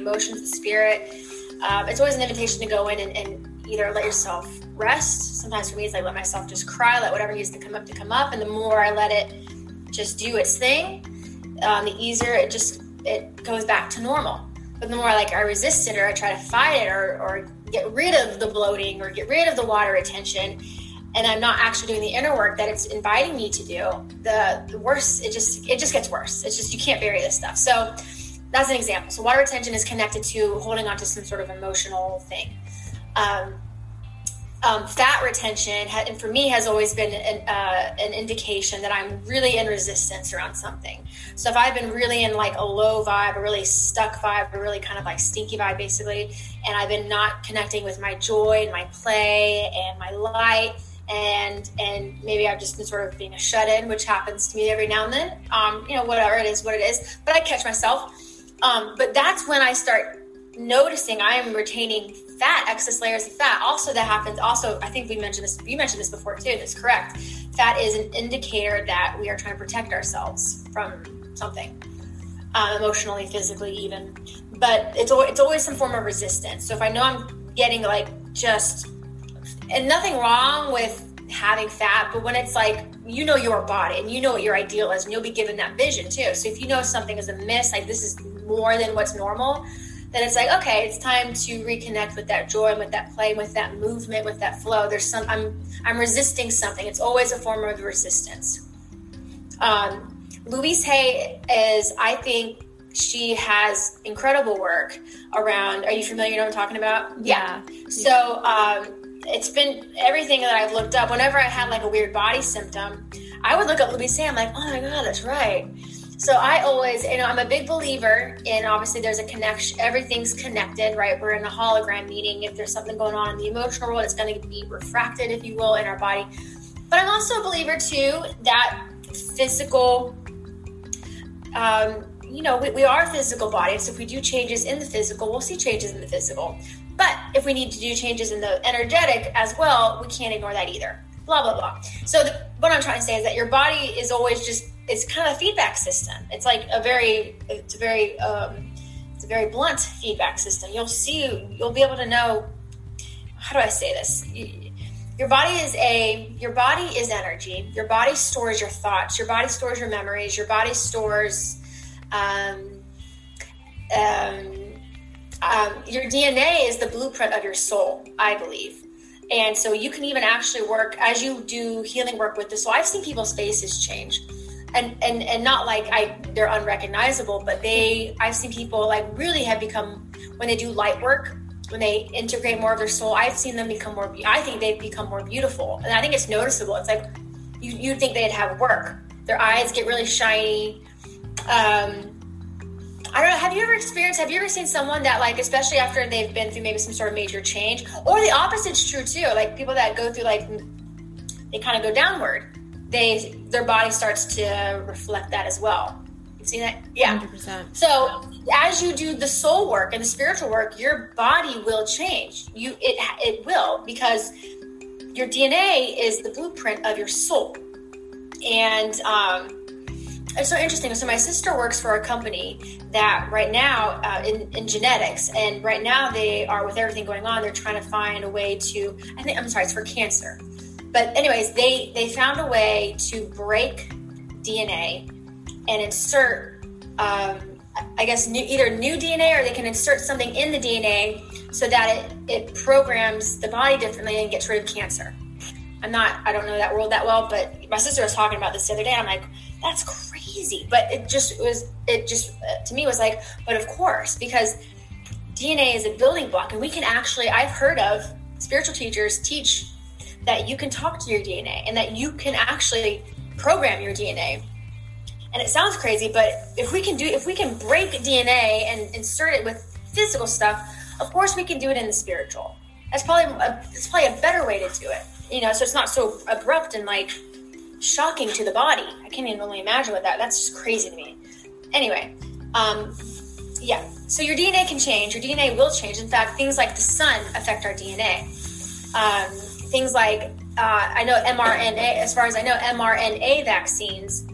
emotions, the spirit. Um, it's always an invitation to go in and, and either let yourself rest. Sometimes for me, it's like let myself just cry, let whatever needs to come up to come up, and the more I let it just do its thing, um, the easier it just it goes back to normal. But the more like I resist it or I try to fight it or, or get rid of the bloating or get rid of the water retention, and I'm not actually doing the inner work that it's inviting me to do, the, the worse it just it just gets worse. It's just you can't bury this stuff. So that's an example. So water retention is connected to holding on to some sort of emotional thing. Um, um, fat retention, and for me, has always been an, uh, an, indication that I'm really in resistance around something. So if I've been really in like a low vibe, a really stuck vibe, a really kind of like stinky vibe, basically, and I've been not connecting with my joy and my play and my light, and and maybe I've just been sort of being a shut in, which happens to me every now and then. Um, you know, whatever it is, what it is, but I catch myself. Um, but that's when I start noticing I am retaining fat, excess layers of fat. Also, that happens. Also, I think we mentioned this. You mentioned this before too. That's correct. Fat is an indicator that we are trying to protect ourselves from something, um, emotionally, physically, even. But it's it's always some form of resistance. So if I know I'm getting like just, and nothing wrong with having fat, but when it's like you know your body and you know what your ideal is, and you'll be given that vision too. So if you know something is a miss, like this is more than what's normal then it's like okay it's time to reconnect with that joy and with that play with that movement with that flow. There's some i'm i'm resisting something. It's always a form of resistance. Um, louise hay is i think she has incredible work around are you familiar know what i'm talking about? Yeah, yeah. so um, it's been everything that i've looked up. Whenever i had like a weird body symptom i would look up louise hay. I'm like oh my god that's right so I always, you know, I'm a big believer in obviously there's a connection, everything's connected, right? We're in a hologram meeting. If there's something going on in the emotional world, it's going to be refracted, if you will, in our body. But I'm also a believer too that physical, um, you know, we, we are physical bodies. So if we do changes in the physical, we'll see changes in the physical. But if we need to do changes in the energetic as well, we can't ignore that either. Blah, blah, blah. So the, what I'm trying to say is that your body is always just it's kind of a feedback system. It's like a very, it's a very, um, it's a very blunt feedback system. You'll see, you'll be able to know. How do I say this? Your body is a, your body is energy. Your body stores your thoughts. Your body stores your memories. Your body stores, um, um, um, your DNA is the blueprint of your soul, I believe. And so you can even actually work as you do healing work with this. So I've seen people's faces change and and and not like I they're unrecognizable, but they I've seen people like really have become when they do light work, when they integrate more of their soul, I've seen them become more. I think they've become more beautiful, and I think it's noticeable. It's like you you think they'd have work. Their eyes get really shiny. Um, I don't know. Have you ever experienced? Have you ever seen someone that like, especially after they've been through maybe some sort of major change, or the opposite's true too? Like people that go through like they kind of go downward they their body starts to reflect that as well. You see that? Yeah. 100%. So as you do the soul work and the spiritual work, your body will change. You it it will because your DNA is the blueprint of your soul. And um, it's so interesting. So my sister works for a company that right now uh, in, in genetics, and right now they are with everything going on. They're trying to find a way to. I think I'm sorry, it's for cancer but anyways, they they found a way to break DNA and insert, um, I guess, new, either new DNA or they can insert something in the DNA so that it it programs the body differently and gets rid of cancer. I'm not, I don't know that world that well, but my sister was talking about this the other day. I'm like, that's crazy. But it just was, it just uh, to me was like, but of course, because DNA is a building block, and we can actually, I've heard of spiritual teachers teach that you can talk to your DNA and that you can actually program your DNA. And it sounds crazy, but if we can do if we can break DNA and insert it with physical stuff, of course we can do it in the spiritual. That's probably a, it's probably a better way to do it. You know, so it's not so abrupt and like shocking to the body. I can't even really imagine what that. That's just crazy to me. Anyway, um, yeah. So your DNA can change. Your DNA will change. In fact, things like the sun affect our DNA. Um, things like uh, I know mRNA, as far as I know, mRNA vaccines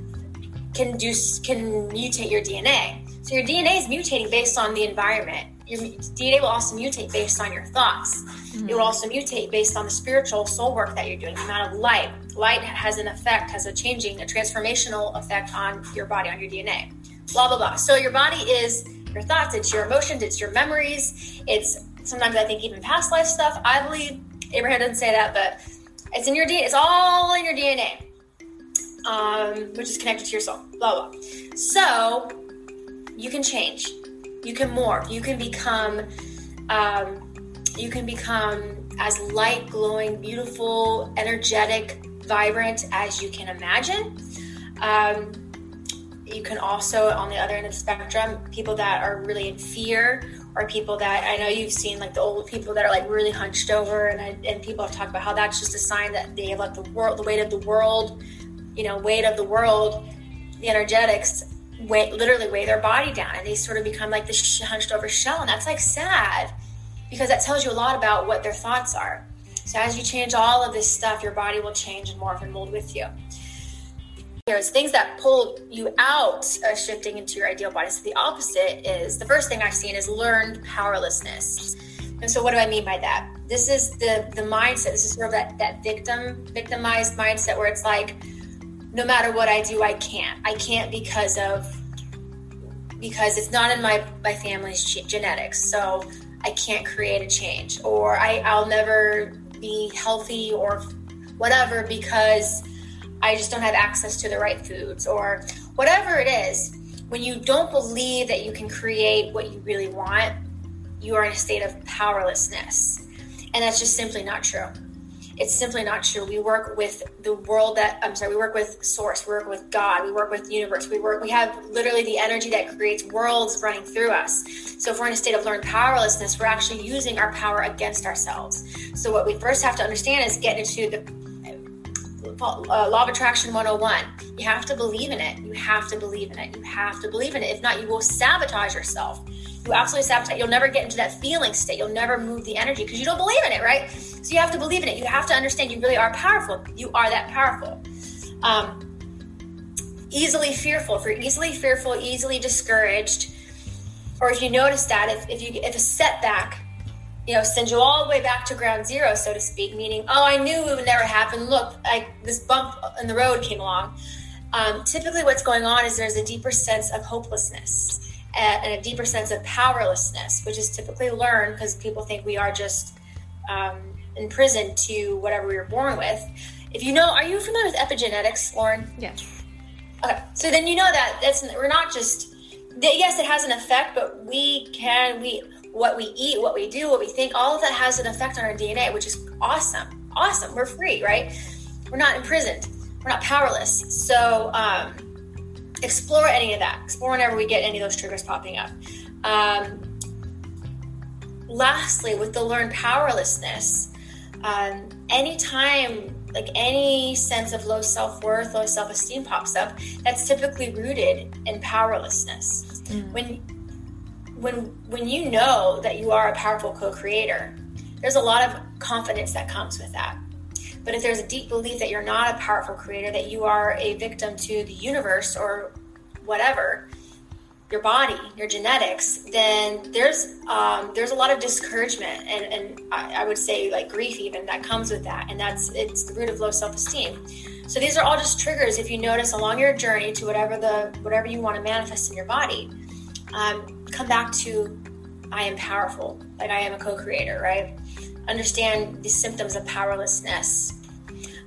can do can mutate your DNA. So your DNA is mutating based on the environment. your DNA will also mutate based on your thoughts. Mm-hmm. It will also mutate based on the spiritual soul work that you're doing, the amount of light. Light has an effect, has a changing, a transformational effect on your body, on your DNA. Blah, blah, blah. So your body is your thoughts, it's your emotions, it's your memories, it's sometimes I think even past life stuff. I believe Abraham doesn't say that, but it's in your DNA. It's all in your DNA, um, which is connected to your soul. Blah blah. So you can change. You can morph. You can become. Um, you can become as light, glowing, beautiful, energetic, vibrant as you can imagine. Um, you can also, on the other end of the spectrum, people that are really in fear or people that I know you've seen, like the old people that are like really hunched over, and I, and people have talked about how that's just a sign that they have let the world, the weight of the world, you know, weight of the world, the energetics, weigh, literally weigh their body down, and they sort of become like this hunched over shell, and that's like sad because that tells you a lot about what their thoughts are. So as you change all of this stuff, your body will change and morph and mold with you there's things that pull you out of shifting into your ideal body. So the opposite is the first thing I've seen is learned powerlessness. And so what do I mean by that? This is the the mindset. This is sort of that that victim victimized mindset where it's like no matter what I do, I can't. I can't because of because it's not in my my family's genetics. So I can't create a change or I I'll never be healthy or whatever because I just don't have access to the right foods or whatever it is. When you don't believe that you can create what you really want, you are in a state of powerlessness. And that's just simply not true. It's simply not true. We work with the world that I'm sorry, we work with source, we work with God, we work with the universe, we work we have literally the energy that creates worlds running through us. So if we're in a state of learned powerlessness, we're actually using our power against ourselves. So what we first have to understand is get into the uh, Law of Attraction 101. You have to believe in it. You have to believe in it. You have to believe in it. If not, you will sabotage yourself. You absolutely sabotage. You'll never get into that feeling state. You'll never move the energy because you don't believe in it, right? So you have to believe in it. You have to understand you really are powerful. You are that powerful. Um, easily fearful. If you're easily fearful, easily discouraged, or if you notice that, if, if you if a setback you know, send you all the way back to ground zero, so to speak, meaning, oh, I knew it would never happen. Look, I, this bump in the road came along. Um, typically, what's going on is there's a deeper sense of hopelessness and a deeper sense of powerlessness, which is typically learned because people think we are just um, imprisoned to whatever we were born with. If you know, are you familiar with epigenetics, Lauren? Yes. Okay, so then you know that that's we're not just yes, it has an effect, but we can we what we eat, what we do, what we think, all of that has an effect on our DNA, which is awesome. Awesome. We're free, right? We're not imprisoned. We're not powerless. So um, explore any of that. Explore whenever we get any of those triggers popping up. Um, lastly, with the learned powerlessness, um, anytime like any sense of low self worth, low self esteem pops up, that's typically rooted in powerlessness. Mm. When when when you know that you are a powerful co-creator, there's a lot of confidence that comes with that. But if there's a deep belief that you're not a powerful creator, that you are a victim to the universe or whatever, your body, your genetics, then there's um, there's a lot of discouragement and, and I, I, would say like grief even that comes with that, and that's it's the root of low self esteem. So these are all just triggers if you notice along your journey to whatever the whatever you want to manifest in your body. Um, come back to I am powerful, like I am a co creator, right? Understand the symptoms of powerlessness.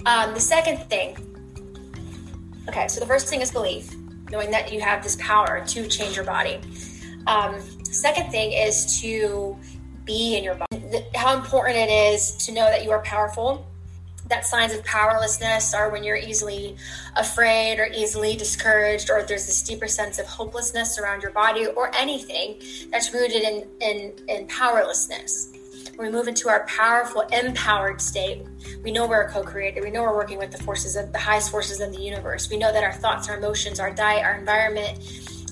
Um, the second thing, okay, so the first thing is belief, knowing that you have this power to change your body. Um, second thing is to be in your body. How important it is to know that you are powerful that signs of powerlessness are when you're easily afraid or easily discouraged or there's this deeper sense of hopelessness around your body or anything that's rooted in, in, in powerlessness. When we move into our powerful empowered state we know we're a co-creator. We know we're working with the forces of the highest forces of the universe. We know that our thoughts our emotions our diet our environment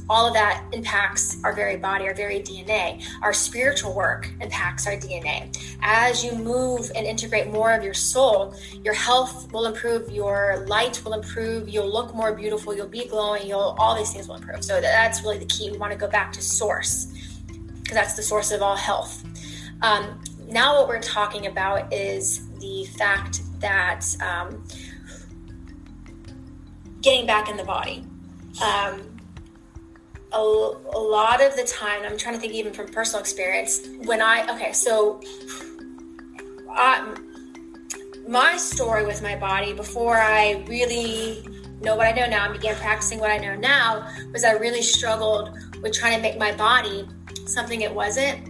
all of that impacts our very body, our very DNA. Our spiritual work impacts our DNA. As you move and integrate more of your soul, your health will improve, your light will improve, you'll look more beautiful, you'll be glowing, you'll all these things will improve. So that's really the key. We want to go back to source. because that's the source of all health. Um, now, what we're talking about is the fact that um, getting back in the body. Um, a, a, lot of the time, I'm trying to think even from personal experience, when I, okay, so I, my story with my body before I really know what I know now and began practicing what I know now was I really struggled with trying to make my body something it wasn't.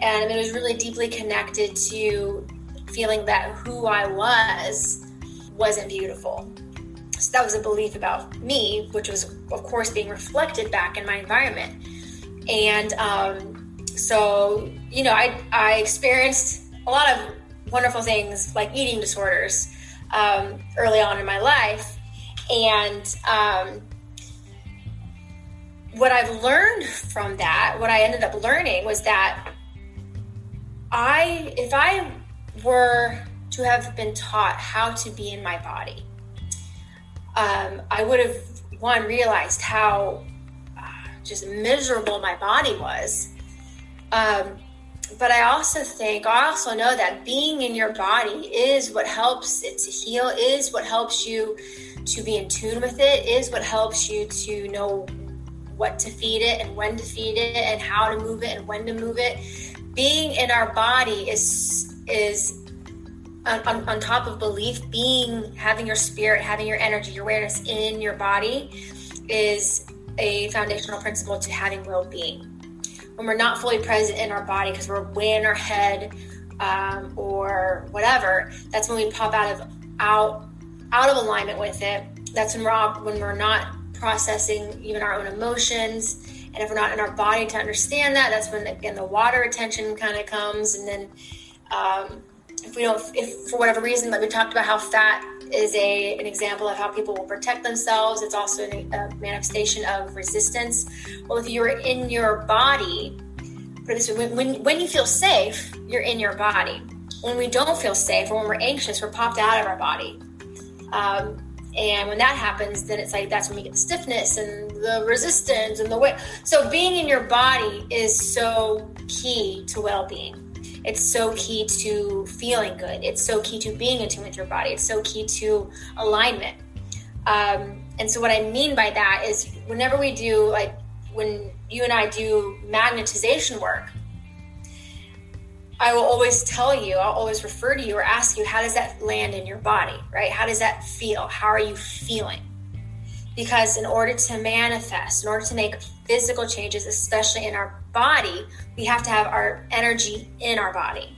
And it was really deeply connected to feeling that who I was wasn't beautiful. So that was a belief about me, which was, of course, being reflected back in my environment. And um, so, you know, I, I experienced a lot of wonderful things like eating disorders um, early on in my life. And um, what I've learned from that, what I ended up learning was that I, if I were to have been taught how to be in my body, um, I would have one realized how uh, just miserable my body was. Um, but I also think, I also know that being in your body is what helps it to heal, is what helps you to be in tune with it, is what helps you to know what to feed it and when to feed it and how to move it and when to move it. Being in our body is is on, on, on top of belief, being having your spirit, having your energy, your awareness in your body is a foundational principle to having well-being. When we're not fully present in our body because we're way in our head um, or whatever, that's when we pop out of out out of alignment with it. That's when we're when we're not processing even our own emotions. And if we're not in our body to understand that, that's when again the water retention kind of comes. And then um, if we don't, if for whatever reason, like we talked about how fat is a an example of how people will protect themselves. It's also a, manifestation of resistance. Well, if you're in your body, put this way: when, when when you feel safe, you're in your body. When we don't feel safe or when we're anxious, we're popped out of our body. Um, and when that happens, then it's like that's when we get the stiffness and the resistance and the weight. So being in your body is so key to well-being. It's so key to feeling good. It's so key to being in tune with your body. It's so key to alignment. Um, and so what I mean by that is whenever we do like when you and I do magnetization work, I will always tell you, I'll always refer to you or ask you, how does that land in your body, right? How does that feel? How are you feeling? Because in order to manifest, in order to make physical changes, especially in our body, we have to have our energy in our body.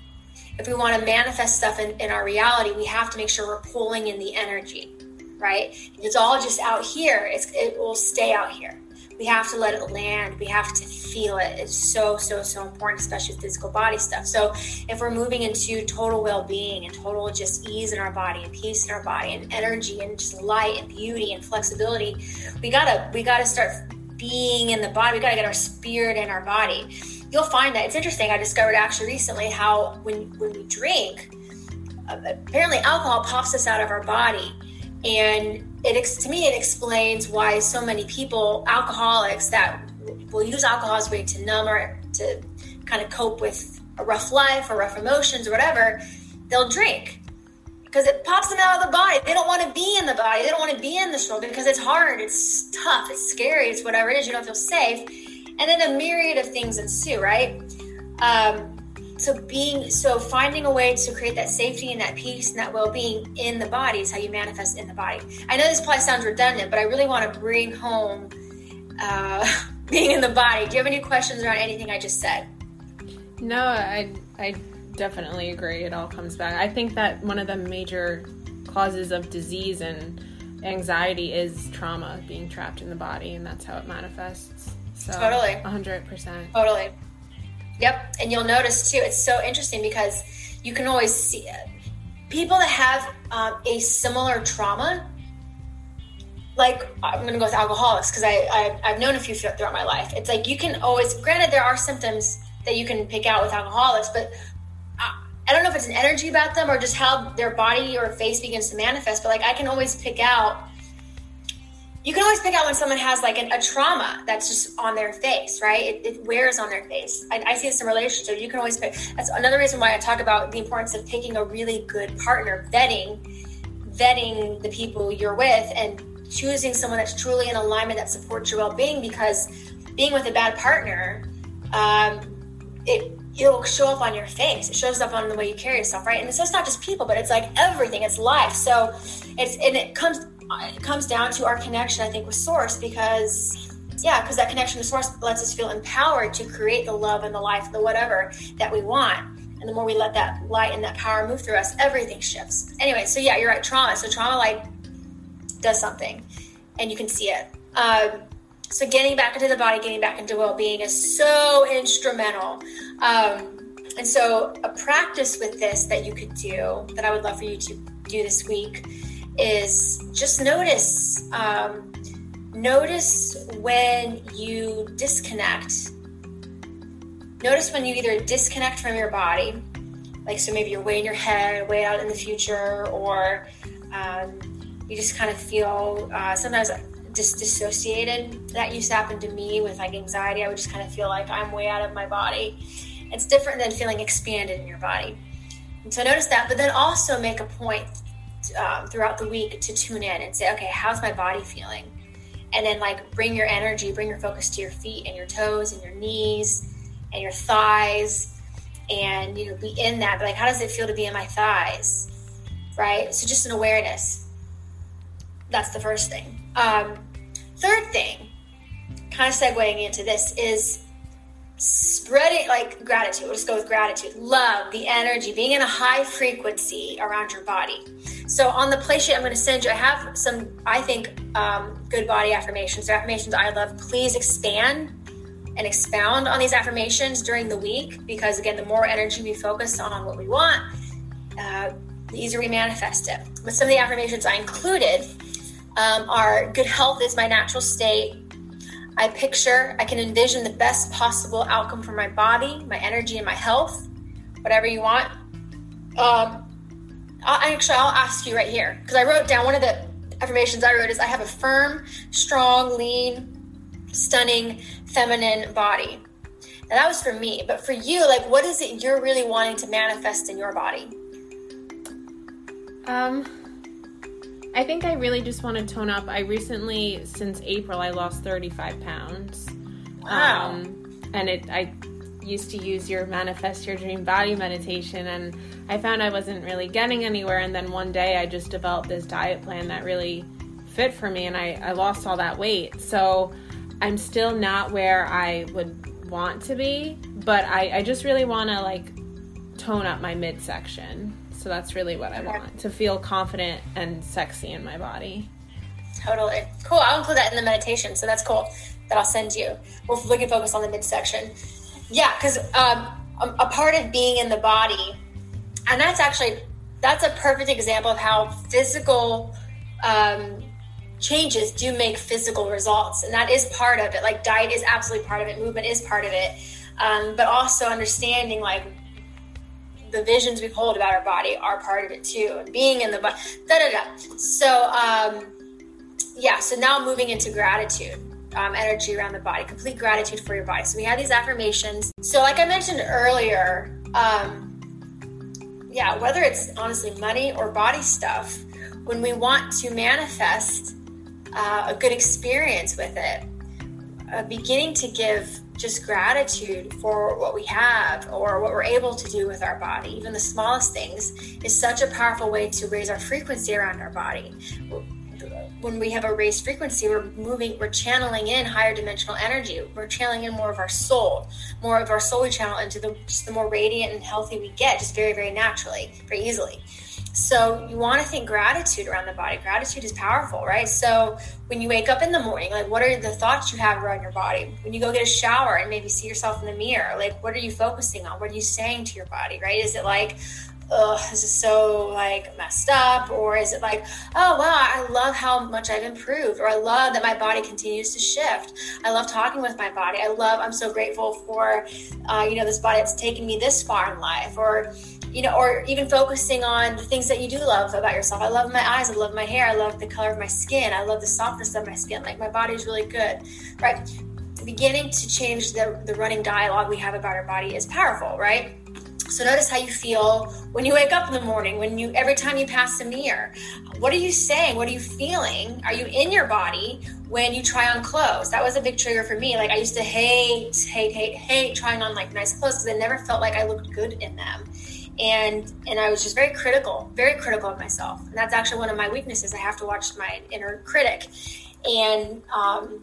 If we want to manifest stuff in, in our reality, we have to make sure we're pulling in the energy, right? If it's all just out here, it will stay out here we have to let it land. We have to feel it. It's so, so, so important, especially physical body stuff. So if we're moving into total well-being and total just ease in our body and peace in our body and energy and just light and beauty and flexibility, we gotta we gotta start being in the body. We gotta get our spirit in our body. You'll find that it's interesting. I discovered actually recently how when when we drink, uh, apparently alcohol pops us out of our body and it to me it explains why so many people alcoholics that will use alcohol as a way to numb or to kind of cope with a rough life or rough emotions or whatever they'll drink because it pops them out of the body. They don't want to be in the body. They don't want to be in the struggle because it's hard. It's tough. It's scary. It's whatever it is. You don't feel safe. And then a myriad of things ensue right? Um, so being so finding a way to create that safety and that peace and that well-being in the body is how you manifest in the body. I know this probably sounds redundant but i really want to bring home uh, being in the body. Do you have any questions around anything i just said? No i i definitely agree it all comes back i think that one of the major causes of disease and anxiety is trauma being trapped in the body and that's how it manifests so totally 100% totally Yep. And you'll notice too, it's so interesting because you can always see it. people that have um, a similar trauma. Like I'm going to go with alcoholics because I, I have known a few throughout my life. It's like you can always. Granted, there are symptoms that you can pick out with alcoholics, but I, don't know if it's an energy about them or just how their body or face begins to manifest. But like I can always pick out you can always pick out when someone has like an, a trauma that's just on their face, right? It, it wears on their face. I, I see this in relationships. You can always pick. That's another reason why I talk about the importance of picking a really good partner, vetting, vetting the people you're with, and choosing someone that's truly in alignment that supports your well-being. Because being with a bad partner, um, it it'll show up on your face. It shows up on the way you carry yourself, right? And so it's not just people, but it's like everything. It's life. So it's and it comes it comes down to our connection, I think, with Source because, yeah, because that connection to Source lets us feel empowered to create the love and the life, the whatever that we want. And the more we let that light and that power move through us, everything shifts. Anyway, so yeah, you're right. Trauma. So trauma like does something, and you can see it. Um, so getting back into the body, getting back into well-being is so instrumental. Um, and so a practice with this that you could do that I would love for you to do this week is just notice um, notice when you disconnect notice when you either disconnect from your body like so maybe you're way in your head way out in the future or um, you just kind of feel uh, sometimes just dissociated that used to happen to me with like anxiety i would just kind of feel like i'm way out of my body it's different than feeling expanded in your body and so notice that but then also make a point um, throughout the week to tune in and say, okay, how's my body feeling? And then like bring your energy, bring your focus to your feet and your toes and your knees and your thighs, and you know, be in that. But like, how does it feel to be in my thighs? Right. So just an awareness. That's the first thing. Um, third thing, kind of segueing into this, is spreading like gratitude. We'll just go with gratitude, love, the energy, being in a high frequency around your body. So on the play sheet I'm going to send you, I have some, I think, um, good body affirmations. They're affirmations I love. Please expand and expound on these affirmations during the week because, again, the more energy we focus on what we want, uh, the easier we manifest it. But some of the affirmations I included um, good health is my natural state. I picture, I can envision the best possible outcome for my body, my energy, and my health, whatever you want. Um, I actually, I'll ask you right here because I wrote down one of the affirmations I wrote is I have a firm, strong, lean, stunning, feminine body. And that was for me, but for you, like, what is it you're really wanting to manifest in your body? Um, I think I really just want to tone up. I recently, since April, I lost 35 pounds. Wow. Um, and it, I used to use your manifest your dream body meditation and I found I wasn't really getting anywhere and then one day I just developed this diet plan that really fit for me and I, I lost all that weight. So I'm still not where I would want to be, but I, I just really want to like tone up my midsection. So that's really what I want to feel confident and sexy in my body. Totally. Cool. I'll include that in the meditation. So that's cool that I'll send you. We're looking focus on the midsection. Yeah, because um, a, part of being in the body, and that's actually that's a perfect example of how physical um, changes do make physical results, and that is part of it. Like diet is absolutely part of it, movement is part of it, um, but also understanding like the visions we hold about our body are part of it too, and being in the body. Da da da. So um, yeah, so now moving into gratitude um, energy around the body, complete gratitude for your body. So we have these affirmations. So, like I mentioned earlier, um, yeah, whether it's honestly money or body stuff, when we want to manifest uh, a good experience with it, uh, beginning to give just gratitude for what we have or what we're able to do with our body, even the smallest things, is such a powerful way to raise our frequency around our body when we have a raised frequency, we're moving, we're channeling in higher dimensional energy. We're channeling in more of our soul, more of our soul we channel into the the more radiant and healthy we get, just very, very naturally, very easily. So you want to think gratitude around the body. Gratitude is powerful, right? So when you wake up in the morning, like what are the thoughts you have around your body? When you go get a shower and maybe see yourself in the mirror, like what are you focusing on? What are you saying to your body, right? Is it like, oh this is so like messed up? Or is it like, oh wow, I love how much I've improved, or I love that my body continues to shift. I love talking with my body. I love, I'm so grateful for, uh, you know, this body that's taken me this far in life, or you know, or even focusing on the things that you do love about yourself. I love my eyes, I love my hair, I love the color of my skin, I love the softness of my skin. Like my body is really good, right? Beginning to change the, the running dialogue we have about our body is powerful, right? So notice how you feel when you wake up in the morning, when you every time you pass a mirror. What are you saying? What are you feeling? Are you in your body when you try on clothes? That was a big trigger for me. Like I used to hate, hate, hate, hate trying on like nice clothes because I never felt like I looked good in them. And and I was just very critical, very critical of myself. And that's actually one of my weaknesses. I have to watch my inner critic. And um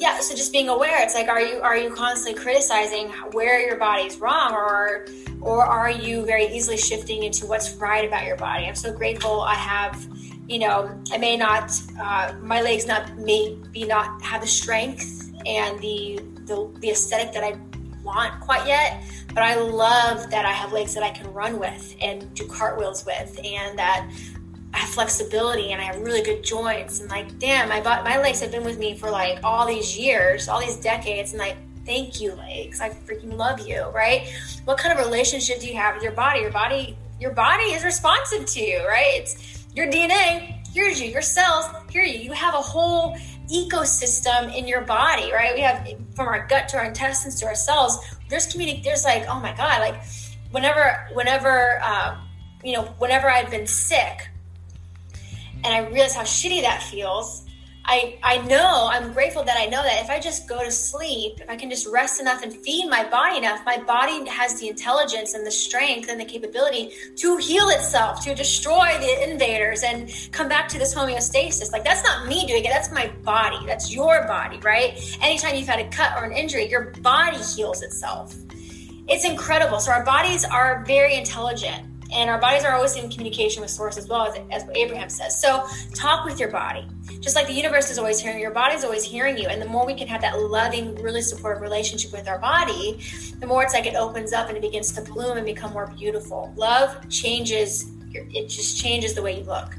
yeah so just being aware it's like are you are you constantly criticizing where your body's wrong or or are you very easily shifting into what's right about your body i'm so grateful i have you know i may not uh, my legs not may be not have the strength and the, the the aesthetic that i want quite yet but i love that i have legs that i can run with and do cartwheels with and that I have flexibility and I have really good joints. And like damn my my legs have been with me for like all these years all these decades. And like thank you legs. I freaking love you right? What kind of relationship do you have with your body? Your body your body is responsive to you right? It's your DNA here's you your cells hear you. You have a whole ecosystem in your body right? We have from our gut to our intestines to our cells there's community there's like oh my god like whenever whenever um, you know whenever I've been sick and I realize how shitty that feels. I, I know, I'm grateful that I know that if I just go to sleep, if I can just rest enough and feed my body enough, my body has the intelligence and the strength and the capability to heal itself, to destroy the invaders and come back to this homeostasis. Like, that's not me doing it, that's my body. That's your body, right? Anytime you've had a cut or an injury, your body heals itself. It's incredible. So, our bodies are very intelligent and our bodies are always in communication with source as well as, as abraham says so talk with your body just like the universe is always hearing your body's always hearing you and the more we can have that loving really supportive relationship with our body the more it's like it opens up and it begins to bloom and become more beautiful love changes it just changes the way you look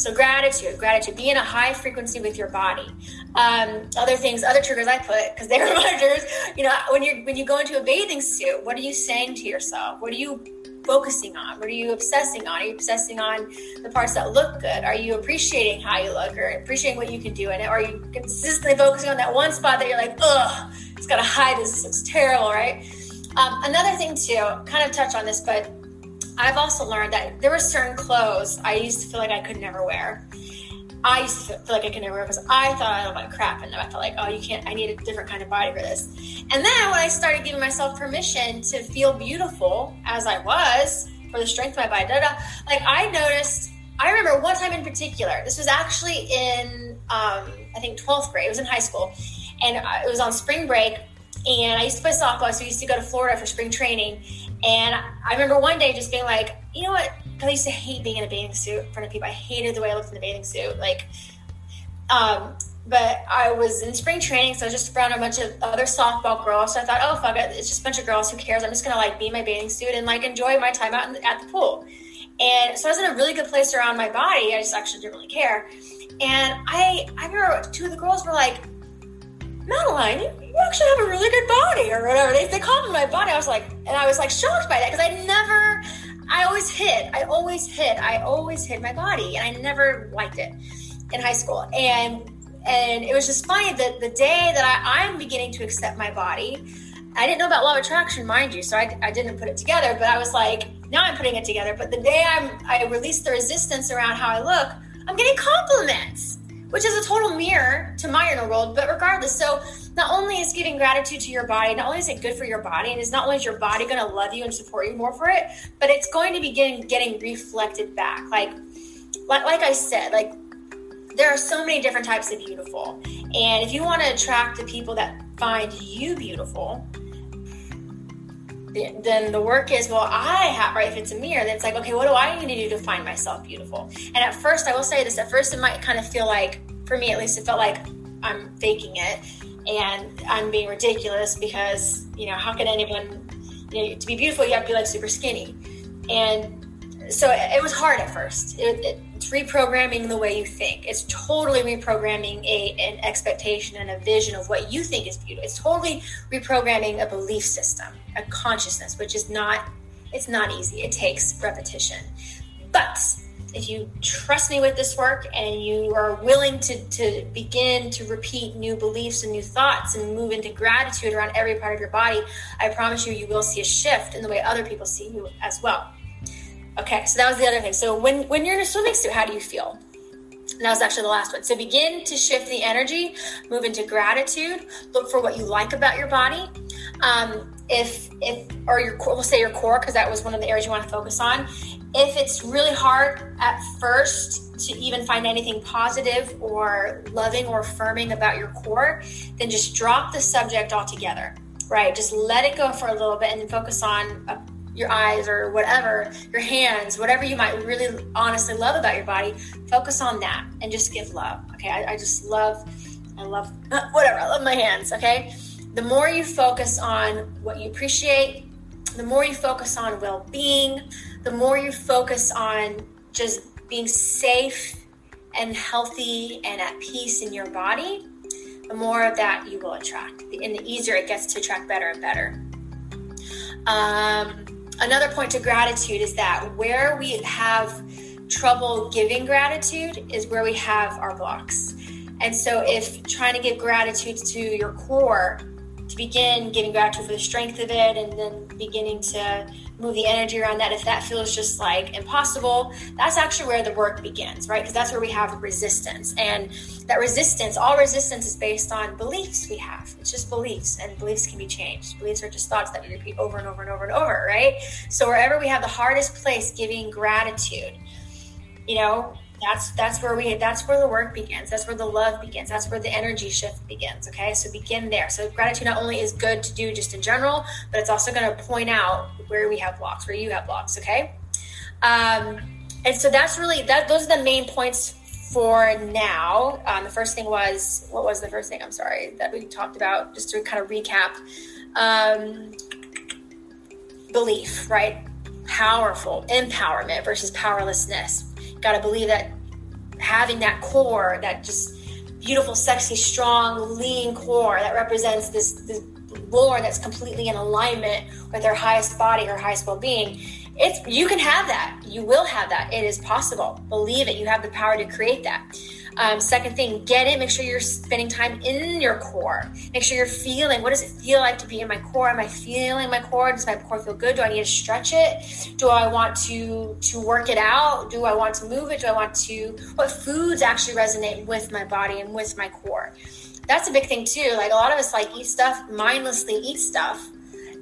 so gratitude, gratitude. Be in a high frequency with your body. Um, other things, other triggers I put because they're reminders. You know, when you when you go into a bathing suit, what are you saying to yourself? What are you focusing on? What are you obsessing on? Are you obsessing on the parts that look good? Are you appreciating how you look or appreciating what you can do in it? Or are you consistently focusing on that one spot that you're like, ugh, it's got to hide this. It's terrible, right? Um, another thing too, kind of touch on this, but I've also learned that there were certain clothes I used to feel like I could never wear. I used to feel like I could never wear because I thought I looked like crap, and I felt like, oh, you can't. I need a different kind of body for this. And then when I started giving myself permission to feel beautiful as I was for the strength of my body, da, da, like I noticed. I remember one time in particular. This was actually in um, I think 12th grade. It was in high school, and it was on spring break. And I used to play softball, so I used to go to Florida for spring training. And I remember one day just being like, you know what? I used to hate being in a bathing suit in front of people. I hated the way I looked in the bathing suit. Like, um, but I was in spring training, so I was just around a bunch of other softball girls. So I thought, oh fuck it, it's just a bunch of girls. Who cares? I'm just gonna like be in my bathing suit and like enjoy my time out the, at the pool. And so I was in a really good place around my body. I just actually didn't really care. And I, I remember two of the girls were like, Madeline, you, actually have a really good body, or whatever. They, they complimented my body. I was like, and I was like shocked by that because I never, I always hid. I always hid. I always hid my body, and I never liked it in high school. And and it was just funny that the day that I, I'm beginning to accept my body, I didn't know about law of attraction, mind you, so I, I didn't put it together. But I was like, now I'm putting it together. But the day I'm I release the resistance around how I look, I'm getting compliments which is a total mirror to my inner world. But regardless, so not only is giving gratitude to your body, not only is it good for your body, and it's not only is your body going to love you and support you more for it, but it's going to be getting getting reflected back. Like, like, like I said, like there are so many different types of beautiful, and if you want to attract the people that find you beautiful, then the work is well i have right if it's a mirror then it's like okay what do i need to do to find myself beautiful? And at first i will say this at first it might kind of feel like for me at least it felt like i'm faking it and i'm being ridiculous because you know how can anyone you know to be beautiful you have to be like super skinny and so it, was hard at first it, it, it's reprogramming the way you think it's totally reprogramming a, an expectation and a vision of what you think is beautiful it's totally reprogramming a belief system a consciousness which is not It's not easy. It takes repetition. But if you trust me with this work and you are willing to, to begin to repeat new beliefs and new thoughts and move into gratitude around every part of your body, I promise you, you will see a shift in the way other people see you as well. Okay, so that was the other thing. So when, when you're in a swimming suit, how do you feel? And that was actually the last one. So begin to shift the energy, move into gratitude, look for what you like about your body. Um, if if or your core we'll say your core because that was one of the areas you want to focus on if it's really hard at first to even find anything positive or loving or affirming about your core, then just drop the subject altogether, right? Just let it go for a little bit and focus on uh, your eyes or whatever, your hands, whatever you might really honestly love about your body. Focus on that and just give love, okay? I, I just love, I love, whatever, I love my hands, okay? The more you focus on what you appreciate, the more you focus on well being, the more you focus on just being safe and healthy and at peace in your body, the more of that you will attract. And the easier it gets to attract better and better. Um, another point to gratitude is that where we have trouble giving gratitude is where we have our blocks. And so, if trying to give gratitude to your core, to begin giving gratitude for the strength of it, and then beginning to move the energy around that. If that feels just like impossible that's actually where the work begins right? Because that's where we have resistance. And that resistance all resistance is based on beliefs we have. It's just beliefs and beliefs can be changed. Beliefs are just thoughts that we repeat over and over and over and over right? So wherever we have the hardest place giving gratitude you know that's that's where we that's where the work begins. That's where the love begins. That's where the energy shift begins okay? So begin there. So gratitude not only is good to do just in general but it's also going to point out where we have blocks where you have blocks okay? Um, and so that's really that those are the main points for now. Um, the first thing was what was the first thing i'm sorry that we talked about just to kind of recap. Um, belief right? Powerful empowerment versus powerlessness got to believe that having that core, that just beautiful, sexy, strong, lean core that represents this, this Lauren that's completely in alignment with her highest body, her highest well-being. It's you can have that. You will have that. It is possible. Believe it. You have the power to create that. Um, second thing, get it. Make sure you're spending time in your core. Make sure you're feeling what does it feel like to be in my core? Am I feeling my core? Does my core feel good? Do I need to stretch it? Do I want to to work it out? Do I want to move it? Do I want to what foods actually resonate with my body and with my core? That's a big thing too. Like a lot of us like eat stuff mindlessly eat stuff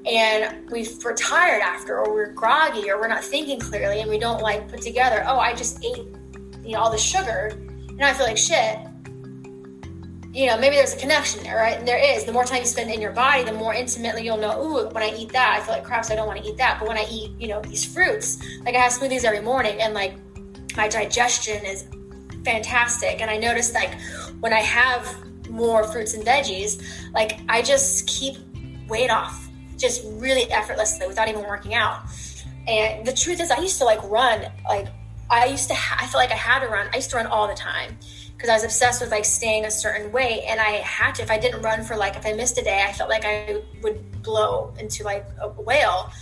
and we are tired after or we're groggy or we're not thinking clearly and we don't like put together oh i just ate you know all the sugar and I feel like shit, you know, maybe there's a connection there, right? And there is. The more time you spend in your body, the more intimately you'll know, ooh, when I eat that, I feel like crap, so I don't want to eat that. But when I eat, you know, these fruits, like I have smoothies every morning and like my digestion is fantastic. And I notice like when I have more fruits and veggies, like I just keep weight off just really effortlessly without even working out. And the truth is, I used to like run like I used to, ha- I feel like I had to run. I used to run all the time because I was obsessed with like staying a certain weight. And I had to, if I didn't run for like, if I missed a day, I felt like I would blow into like a whale.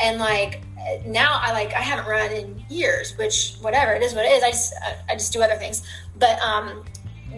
And like now I like, I haven't run in years, which whatever it is, what it is. I just, I just do other things. But, um,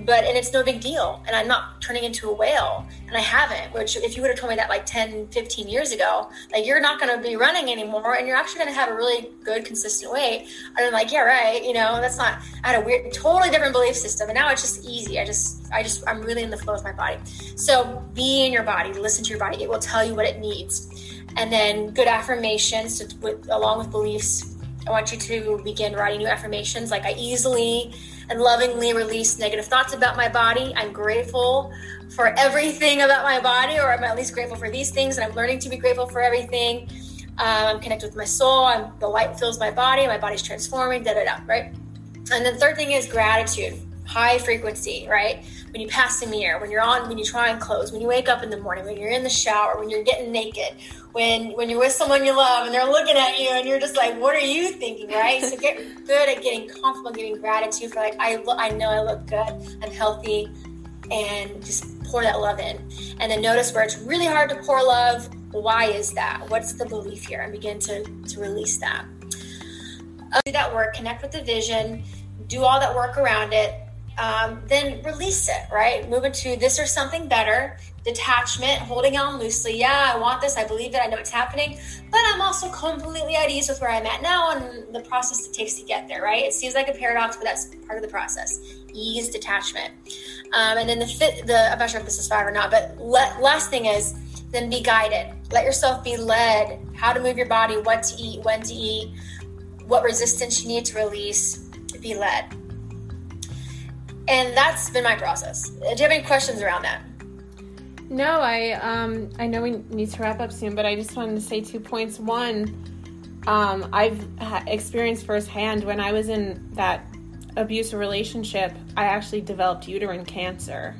but and it's no big deal and i'm not turning into a whale and i haven't which if you would have told me that like 10 15 years ago like you're not going to be running anymore and you're actually going to have a really good consistent weight. And i'm like yeah right you know that's not i had a weird totally different belief system and now it's just easy i just i just i'm really in the flow of my body. So be in your body listen to your body it will tell you what it needs. And then good affirmations with, along with beliefs i want you to begin writing new affirmations like i easily and lovingly release negative thoughts about my body. I'm grateful for everything about my body, or I'm at least grateful for these things, and I'm learning to be grateful for everything. Um, I'm connected with my soul. I'm, the light fills my body. My body's transforming. Da da da. Right. And the third thing is gratitude, high frequency. Right. When you pass a mirror, when you're on, when you try on clothes, when you wake up in the morning, when you're in the shower, when you're getting naked, when when you're with someone you love and they're looking at you and you're just like, what are you thinking, right? so get good at getting comfortable, getting gratitude for like I look, I know I look good, I'm healthy, and just pour that love in. And then notice where it's really hard to pour love, why is that? What's the belief here? And begin to, to release that. Do that work, connect with the vision, do all that work around it, um, then release it, right? Move into this or something better, detachment, holding on loosely. Yeah, I want this. I believe it. I know it's happening, but I'm also completely at ease with where I'm at now and the process it takes to get there, right? It seems like a paradox, but that's part of the process. Ease, detachment. Um, and then the fit, the, I'm not sure if this is five or not, but le- last thing is, then be guided. Let yourself be led how to move your body, what to eat, when to eat, what resistance you need to release, be led. And that's been my process. Do you have any questions around that? No, I um I know we need to wrap up soon, but I just wanted to say two points. One, um, I've ha- experienced firsthand when I was in that abusive relationship, I actually developed uterine cancer.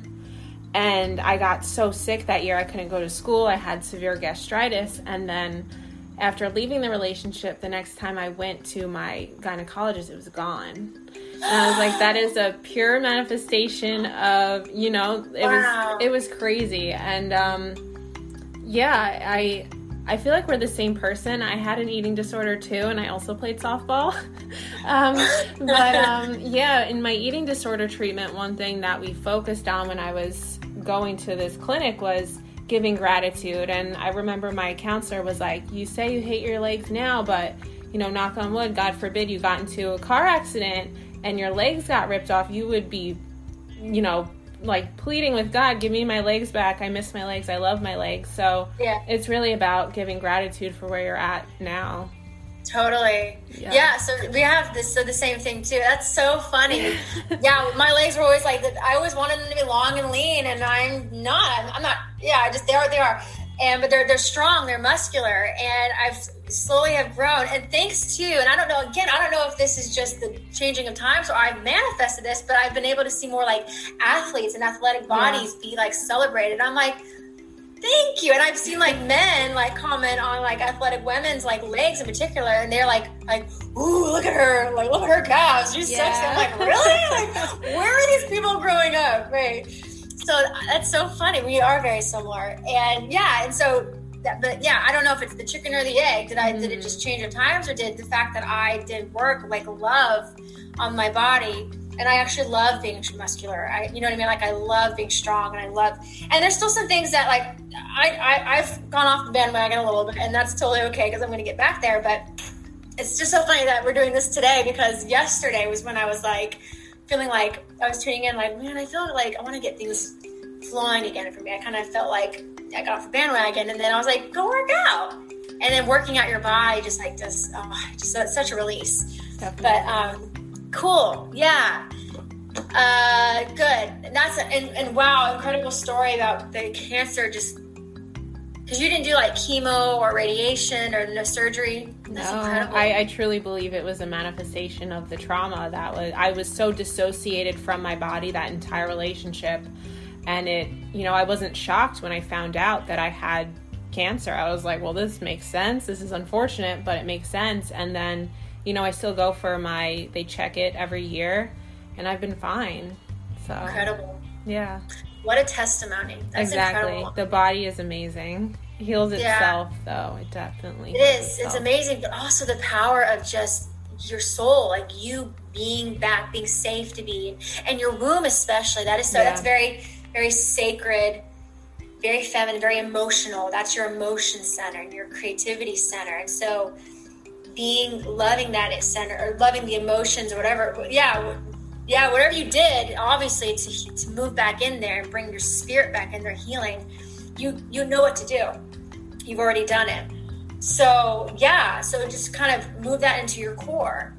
And I got so sick that year I couldn't go to school. I had severe gastritis. And then after leaving the relationship, the next time I went to my gynecologist, it was gone. And I was like, that is a pure manifestation of, you know, it wow. was it was crazy. And um yeah, I I feel like we're the same person. I had an eating disorder too, and I also played softball. um, but um, yeah, in my eating disorder treatment, one thing that we focused on when I was going to this clinic was giving gratitude. And I remember my counselor was like, You say you hate your legs now, but you know, knock on wood, God forbid you got into a car accident and your legs got ripped off, you would be, you know, like pleading with God, give me my legs back. I miss my legs. I love my legs. So yeah. it's really about giving gratitude for where you're at now. Totally. Yeah. yeah. So we have this, so the same thing too. That's so funny. yeah. My legs were always like, I always wanted them to be long and lean and I'm not, I'm not, yeah, I just, they are, they are. And, but they're, they're strong, they're muscular and I've slowly have grown. And thanks to, and I don't know, again, I don't know if this is just the changing of times or I've manifested this, but I've been able to see more like athletes and athletic bodies yeah. be like celebrated. I'm like, thank you. And I've seen like men like comment on like athletic women's like legs in particular, and they're like like, ooh, look at her, like look at her calves, she's yeah. sexy. I'm like, really? like, where are these people growing up? Right. So that's so funny. We are very similar, and yeah, and so. That, but yeah, I don't know if it's the chicken or the egg. Did I mm. did it just change at times, or did the fact that I did work like love on my body and I actually love being muscular. I, you know what I mean? Like I love being strong, and I love. And there's still some things that like I, I have gone off the bandwagon a little bit, and that's totally okay because I'm going to get back there. But it's just so funny that we're doing this today because yesterday was when I was like feeling like I was tuning in, like man, I feel like I want to get things flowing again for me. I kind of felt like I got off the bandwagon, and then I was like, go work out. And then working out your body just like just, oh, just such a release. Definitely. But um, Cool. Yeah. Uh, good. And That's a, and, and wow, incredible story about the cancer. Just because you didn't do like chemo or radiation or no surgery. That's no, I, I truly believe it was a manifestation of the trauma that was. I was so dissociated from my body that entire relationship, and it. You know, I wasn't shocked when I found out that I had cancer. I was like, well, this makes sense. This is unfortunate, but it makes sense. And then you know, I still go for my, they check it every year and I've been fine. So incredible. Yeah. What a testimony. That's exactly. Incredible. The body is amazing. Heals itself yeah. though. It definitely It is. It's amazing, but also the power of just your soul, like you being back, being safe to be and your womb especially. That is so yeah. that's very, very sacred very feminine, very emotional. That's your emotion center, and your creativity center. And so being loving that at center or loving the emotions or whatever. Yeah, yeah, whatever you did, obviously to, to move back in there and bring your spirit back in there, healing. You you know what to do. You've already done it. So yeah, so just kind of move that into your core.